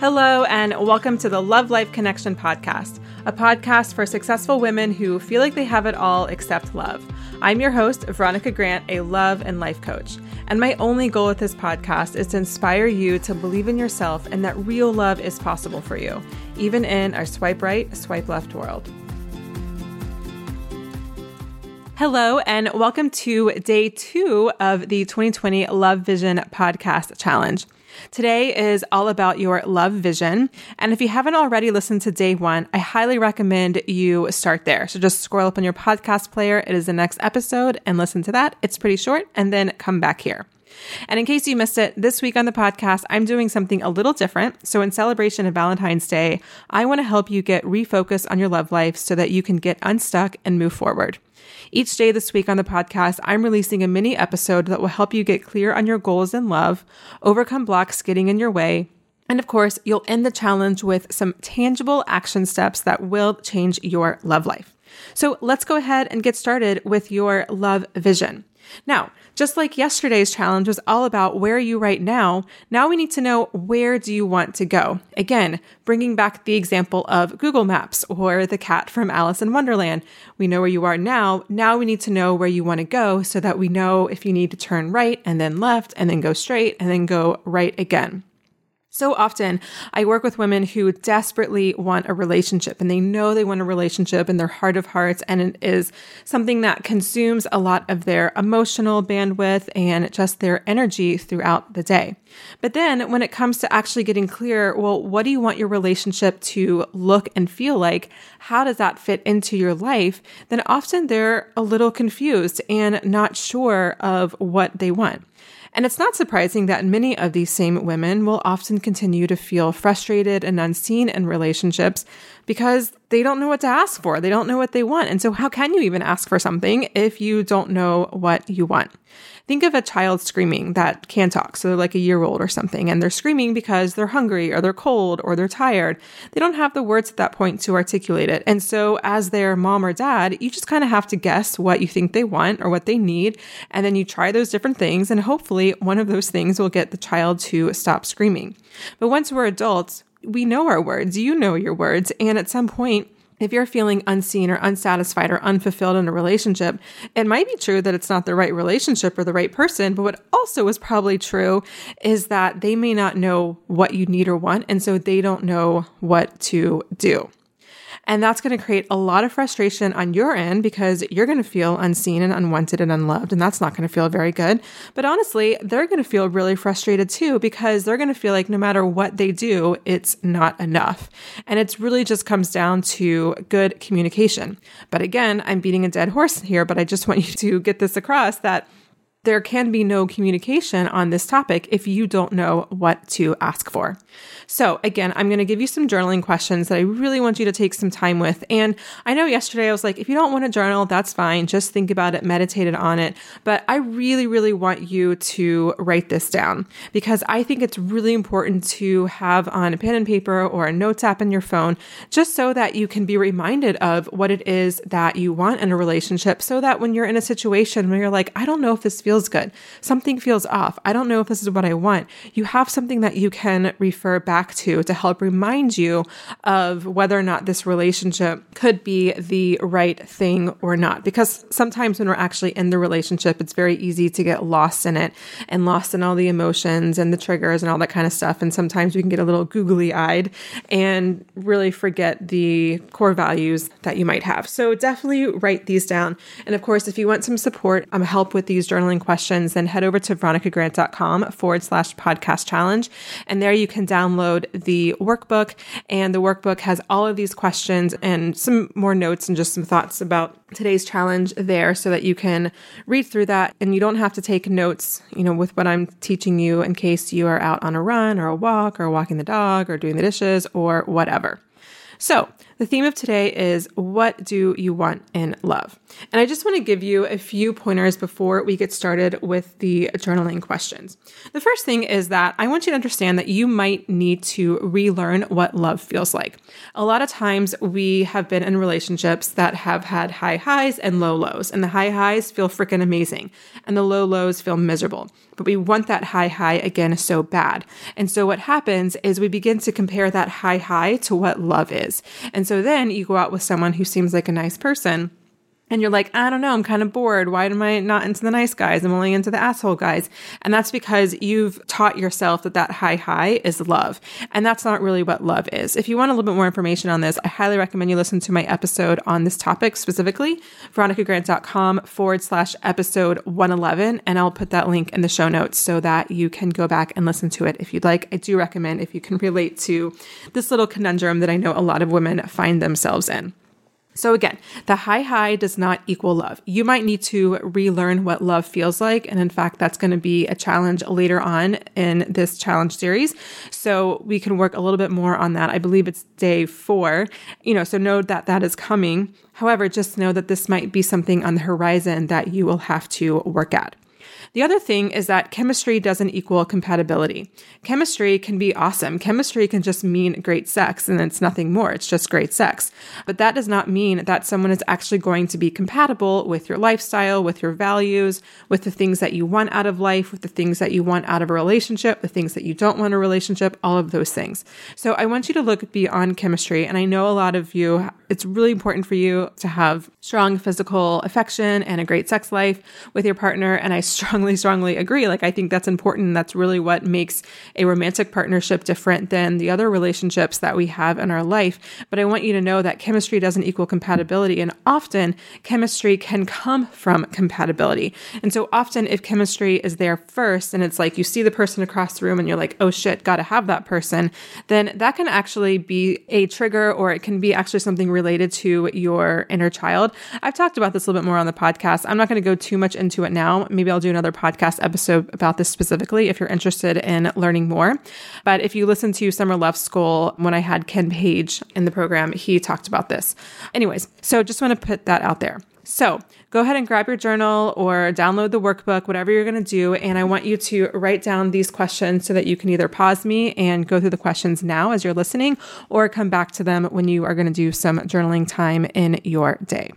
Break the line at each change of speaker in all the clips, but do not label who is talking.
Hello, and welcome to the Love Life Connection podcast, a podcast for successful women who feel like they have it all except love. I'm your host, Veronica Grant, a love and life coach. And my only goal with this podcast is to inspire you to believe in yourself and that real love is possible for you, even in our swipe right, swipe left world. Hello, and welcome to day two of the 2020 Love Vision Podcast Challenge. Today is all about your love vision. And if you haven't already listened to day one, I highly recommend you start there. So just scroll up on your podcast player. It is the next episode and listen to that. It's pretty short, and then come back here. And in case you missed it, this week on the podcast, I'm doing something a little different. So, in celebration of Valentine's Day, I want to help you get refocused on your love life so that you can get unstuck and move forward. Each day this week on the podcast, I'm releasing a mini episode that will help you get clear on your goals in love, overcome blocks getting in your way, and of course, you'll end the challenge with some tangible action steps that will change your love life. So let's go ahead and get started with your love vision. Now, just like yesterday's challenge was all about where are you right now, now we need to know where do you want to go? Again, bringing back the example of Google Maps or the cat from Alice in Wonderland. We know where you are now. Now we need to know where you want to go so that we know if you need to turn right and then left and then go straight and then go right again. So often, I work with women who desperately want a relationship and they know they want a relationship in their heart of hearts, and it is something that consumes a lot of their emotional bandwidth and just their energy throughout the day. But then, when it comes to actually getting clear, well, what do you want your relationship to look and feel like? How does that fit into your life? Then often they're a little confused and not sure of what they want. And it's not surprising that many of these same women will often continue to feel frustrated and unseen in relationships because they don't know what to ask for. They don't know what they want. And so, how can you even ask for something if you don't know what you want? Think of a child screaming that can't talk. So they're like a year old or something, and they're screaming because they're hungry or they're cold or they're tired. They don't have the words at that point to articulate it. And so, as their mom or dad, you just kind of have to guess what you think they want or what they need. And then you try those different things, and hopefully, one of those things will get the child to stop screaming. But once we're adults, we know our words, you know your words, and at some point, if you're feeling unseen or unsatisfied or unfulfilled in a relationship, it might be true that it's not the right relationship or the right person. But what also is probably true is that they may not know what you need or want. And so they don't know what to do. And that's going to create a lot of frustration on your end because you're going to feel unseen and unwanted and unloved. And that's not going to feel very good. But honestly, they're going to feel really frustrated too because they're going to feel like no matter what they do, it's not enough. And it really just comes down to good communication. But again, I'm beating a dead horse here, but I just want you to get this across that there can be no communication on this topic if you don't know what to ask for. So, again, I'm going to give you some journaling questions that I really want you to take some time with. And I know yesterday I was like, if you don't want to journal, that's fine. Just think about it, meditate on it. But I really, really want you to write this down because I think it's really important to have on a pen and paper or a notes app in your phone, just so that you can be reminded of what it is that you want in a relationship. So that when you're in a situation where you're like, I don't know if this feels good, something feels off, I don't know if this is what I want, you have something that you can refer back to to help remind you of whether or not this relationship could be the right thing or not. Because sometimes when we're actually in the relationship, it's very easy to get lost in it and lost in all the emotions and the triggers and all that kind of stuff. And sometimes we can get a little googly eyed and really forget the core values that you might have. So definitely write these down. And of course, if you want some support, um, help with these journaling questions, then head over to veronicagrant.com forward slash podcast challenge. And there you can download download the workbook. And the workbook has all of these questions and some more notes and just some thoughts about today's challenge there so that you can read through that and you don't have to take notes, you know, with what I'm teaching you in case you are out on a run or a walk or walking the dog or doing the dishes or whatever. So, the theme of today is what do you want in love? And I just want to give you a few pointers before we get started with the journaling questions. The first thing is that I want you to understand that you might need to relearn what love feels like. A lot of times we have been in relationships that have had high highs and low lows, and the high highs feel freaking amazing, and the low lows feel miserable. But we want that high high again so bad. And so what happens is we begin to compare that high high to what love is. And so then you go out with someone who seems like a nice person and you're like, I don't know, I'm kind of bored. Why am I not into the nice guys? I'm only into the asshole guys. And that's because you've taught yourself that that high high is love. And that's not really what love is. If you want a little bit more information on this, I highly recommend you listen to my episode on this topic specifically, veronicagrant.com forward slash episode 111. And I'll put that link in the show notes so that you can go back and listen to it if you'd like. I do recommend if you can relate to this little conundrum that I know a lot of women find themselves in. So again, the high high does not equal love. You might need to relearn what love feels like. And in fact, that's going to be a challenge later on in this challenge series. So we can work a little bit more on that. I believe it's day four, you know, so know that that is coming. However, just know that this might be something on the horizon that you will have to work at. The other thing is that chemistry doesn't equal compatibility. Chemistry can be awesome. Chemistry can just mean great sex and it's nothing more. It's just great sex. But that does not mean that someone is actually going to be compatible with your lifestyle, with your values, with the things that you want out of life, with the things that you want out of a relationship, the things that you don't want a relationship, all of those things. So I want you to look beyond chemistry. And I know a lot of you, it's really important for you to have strong physical affection and a great sex life with your partner. And I strongly strongly, agree. Like, I think that's important. That's really what makes a romantic partnership different than the other relationships that we have in our life. But I want you to know that chemistry doesn't equal compatibility. And often chemistry can come from compatibility. And so often, if chemistry is there first, and it's like you see the person across the room and you're like, oh shit, gotta have that person, then that can actually be a trigger or it can be actually something related to your inner child. I've talked about this a little bit more on the podcast. I'm not going to go too much into it now. Maybe I'll do another podcast episode about this specifically if you're interested in learning more. But if you listen to Summer Love School, when I had Ken Page in the program, he talked about this. Anyways, so just want to put that out there. So go ahead and grab your journal or download the workbook, whatever you're going to do. And I want you to write down these questions so that you can either pause me and go through the questions now as you're listening or come back to them when you are going to do some journaling time in your day.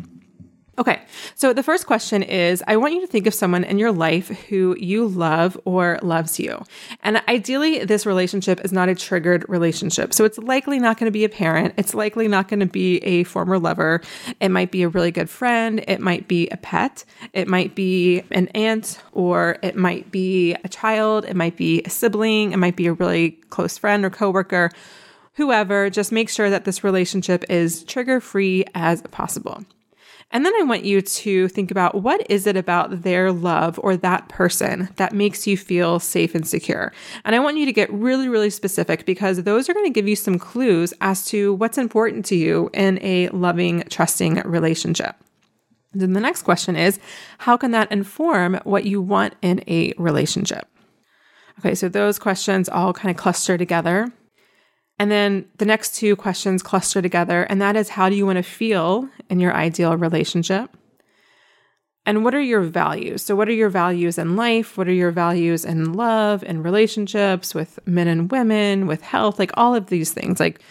Okay, so the first question is I want you to think of someone in your life who you love or loves you. And ideally, this relationship is not a triggered relationship. So it's likely not going to be a parent. It's likely not going to be a former lover. It might be a really good friend. It might be a pet. It might be an aunt, or it might be a child. It might be a sibling. It might be a really close friend or coworker. Whoever, just make sure that this relationship is trigger free as possible. And then I want you to think about what is it about their love or that person that makes you feel safe and secure. And I want you to get really, really specific because those are going to give you some clues as to what's important to you in a loving, trusting relationship. Then the next question is how can that inform what you want in a relationship? Okay, so those questions all kind of cluster together. And then the next two questions cluster together, and that is how do you want to feel in your ideal relationship? And what are your values? So, what are your values in life? What are your values in love and relationships with men and women, with health, like all of these things? Like,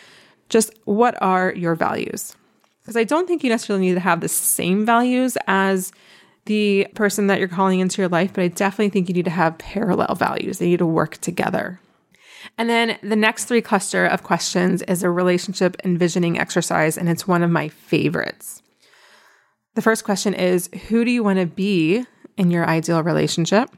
just what are your values? Because I don't think you necessarily need to have the same values as the person that you're calling into your life, but I definitely think you need to have parallel values. They need to work together. And then the next three cluster of questions is a relationship envisioning exercise, and it's one of my favorites. The first question is Who do you want to be in your ideal relationship?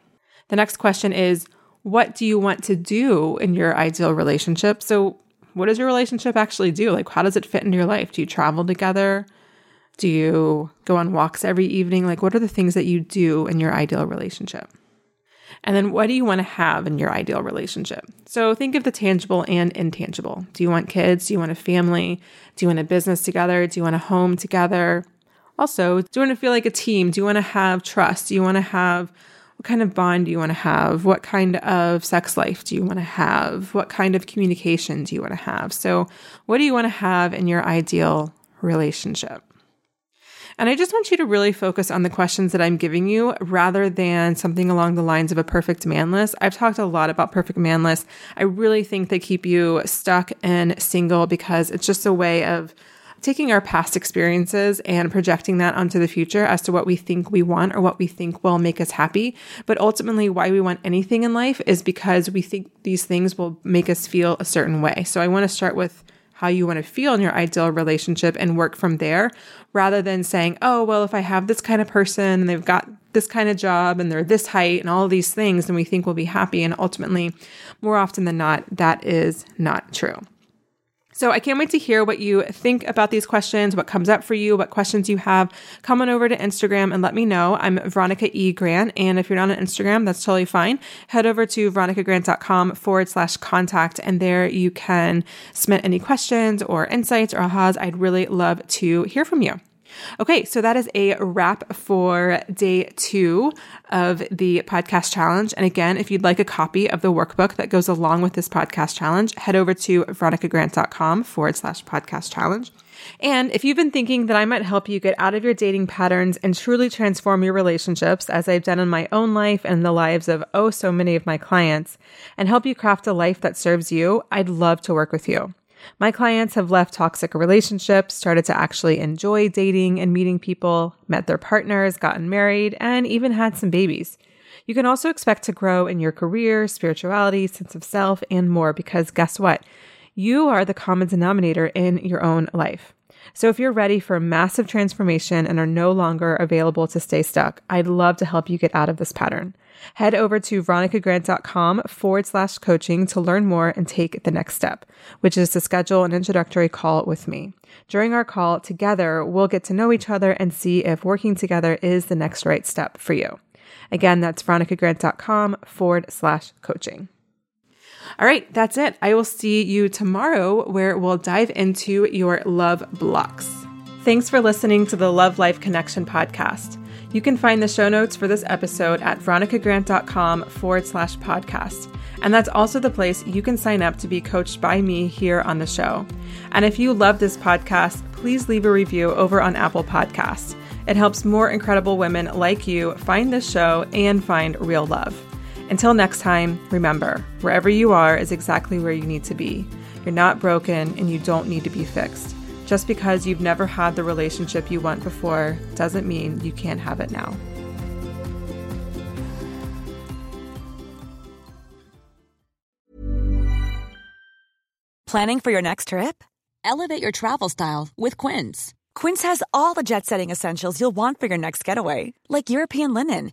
The next question is What do you want to do in your ideal relationship? So, what does your relationship actually do? Like, how does it fit into your life? Do you travel together? Do you go on walks every evening? Like, what are the things that you do in your ideal relationship? And then, what do you want to have in your ideal relationship? So, think of the tangible and intangible. Do you want kids? Do you want a family? Do you want a business together? Do you want a home together? Also, do you want to feel like a team? Do you want to have trust? Do you want to have what kind of bond do you want to have? What kind of sex life do you want to have? What kind of communication do you want to have? So, what do you want to have in your ideal relationship? And I just want you to really focus on the questions that I'm giving you rather than something along the lines of a perfect man list. I've talked a lot about perfect man lists. I really think they keep you stuck and single because it's just a way of taking our past experiences and projecting that onto the future as to what we think we want or what we think will make us happy. But ultimately, why we want anything in life is because we think these things will make us feel a certain way. So I want to start with how you want to feel in your ideal relationship and work from there rather than saying, oh, well, if I have this kind of person and they've got this kind of job and they're this height and all these things, then we think we'll be happy. And ultimately, more often than not, that is not true. So I can't wait to hear what you think about these questions, what comes up for you, what questions you have. Come on over to Instagram and let me know. I'm Veronica E. Grant. And if you're not on Instagram, that's totally fine. Head over to veronicagrant.com forward slash contact. And there you can submit any questions or insights or ahas. I'd really love to hear from you. Okay, so that is a wrap for day two of the podcast challenge. And again, if you'd like a copy of the workbook that goes along with this podcast challenge, head over to veronicagrant.com forward slash podcast challenge. And if you've been thinking that I might help you get out of your dating patterns and truly transform your relationships, as I've done in my own life and the lives of oh so many of my clients, and help you craft a life that serves you, I'd love to work with you. My clients have left toxic relationships, started to actually enjoy dating and meeting people, met their partners, gotten married, and even had some babies. You can also expect to grow in your career, spirituality, sense of self, and more because guess what? You are the common denominator in your own life. So if you're ready for a massive transformation and are no longer available to stay stuck, I'd love to help you get out of this pattern. Head over to veronicagrant.com forward slash coaching to learn more and take the next step, which is to schedule an introductory call with me. During our call together, we'll get to know each other and see if working together is the next right step for you. Again, that's veronicagrant.com forward slash coaching. All right, that's it. I will see you tomorrow where we'll dive into your love blocks. Thanks for listening to the Love Life Connection podcast. You can find the show notes for this episode at veronicagrant.com forward slash podcast. And that's also the place you can sign up to be coached by me here on the show. And if you love this podcast, please leave a review over on Apple Podcasts. It helps more incredible women like you find this show and find real love. Until next time, remember wherever you are is exactly where you need to be. You're not broken and you don't need to be fixed. Just because you've never had the relationship you want before doesn't mean you can't have it now.
Planning for your next trip? Elevate your travel style with Quince. Quince has all the jet setting essentials you'll want for your next getaway, like European linen,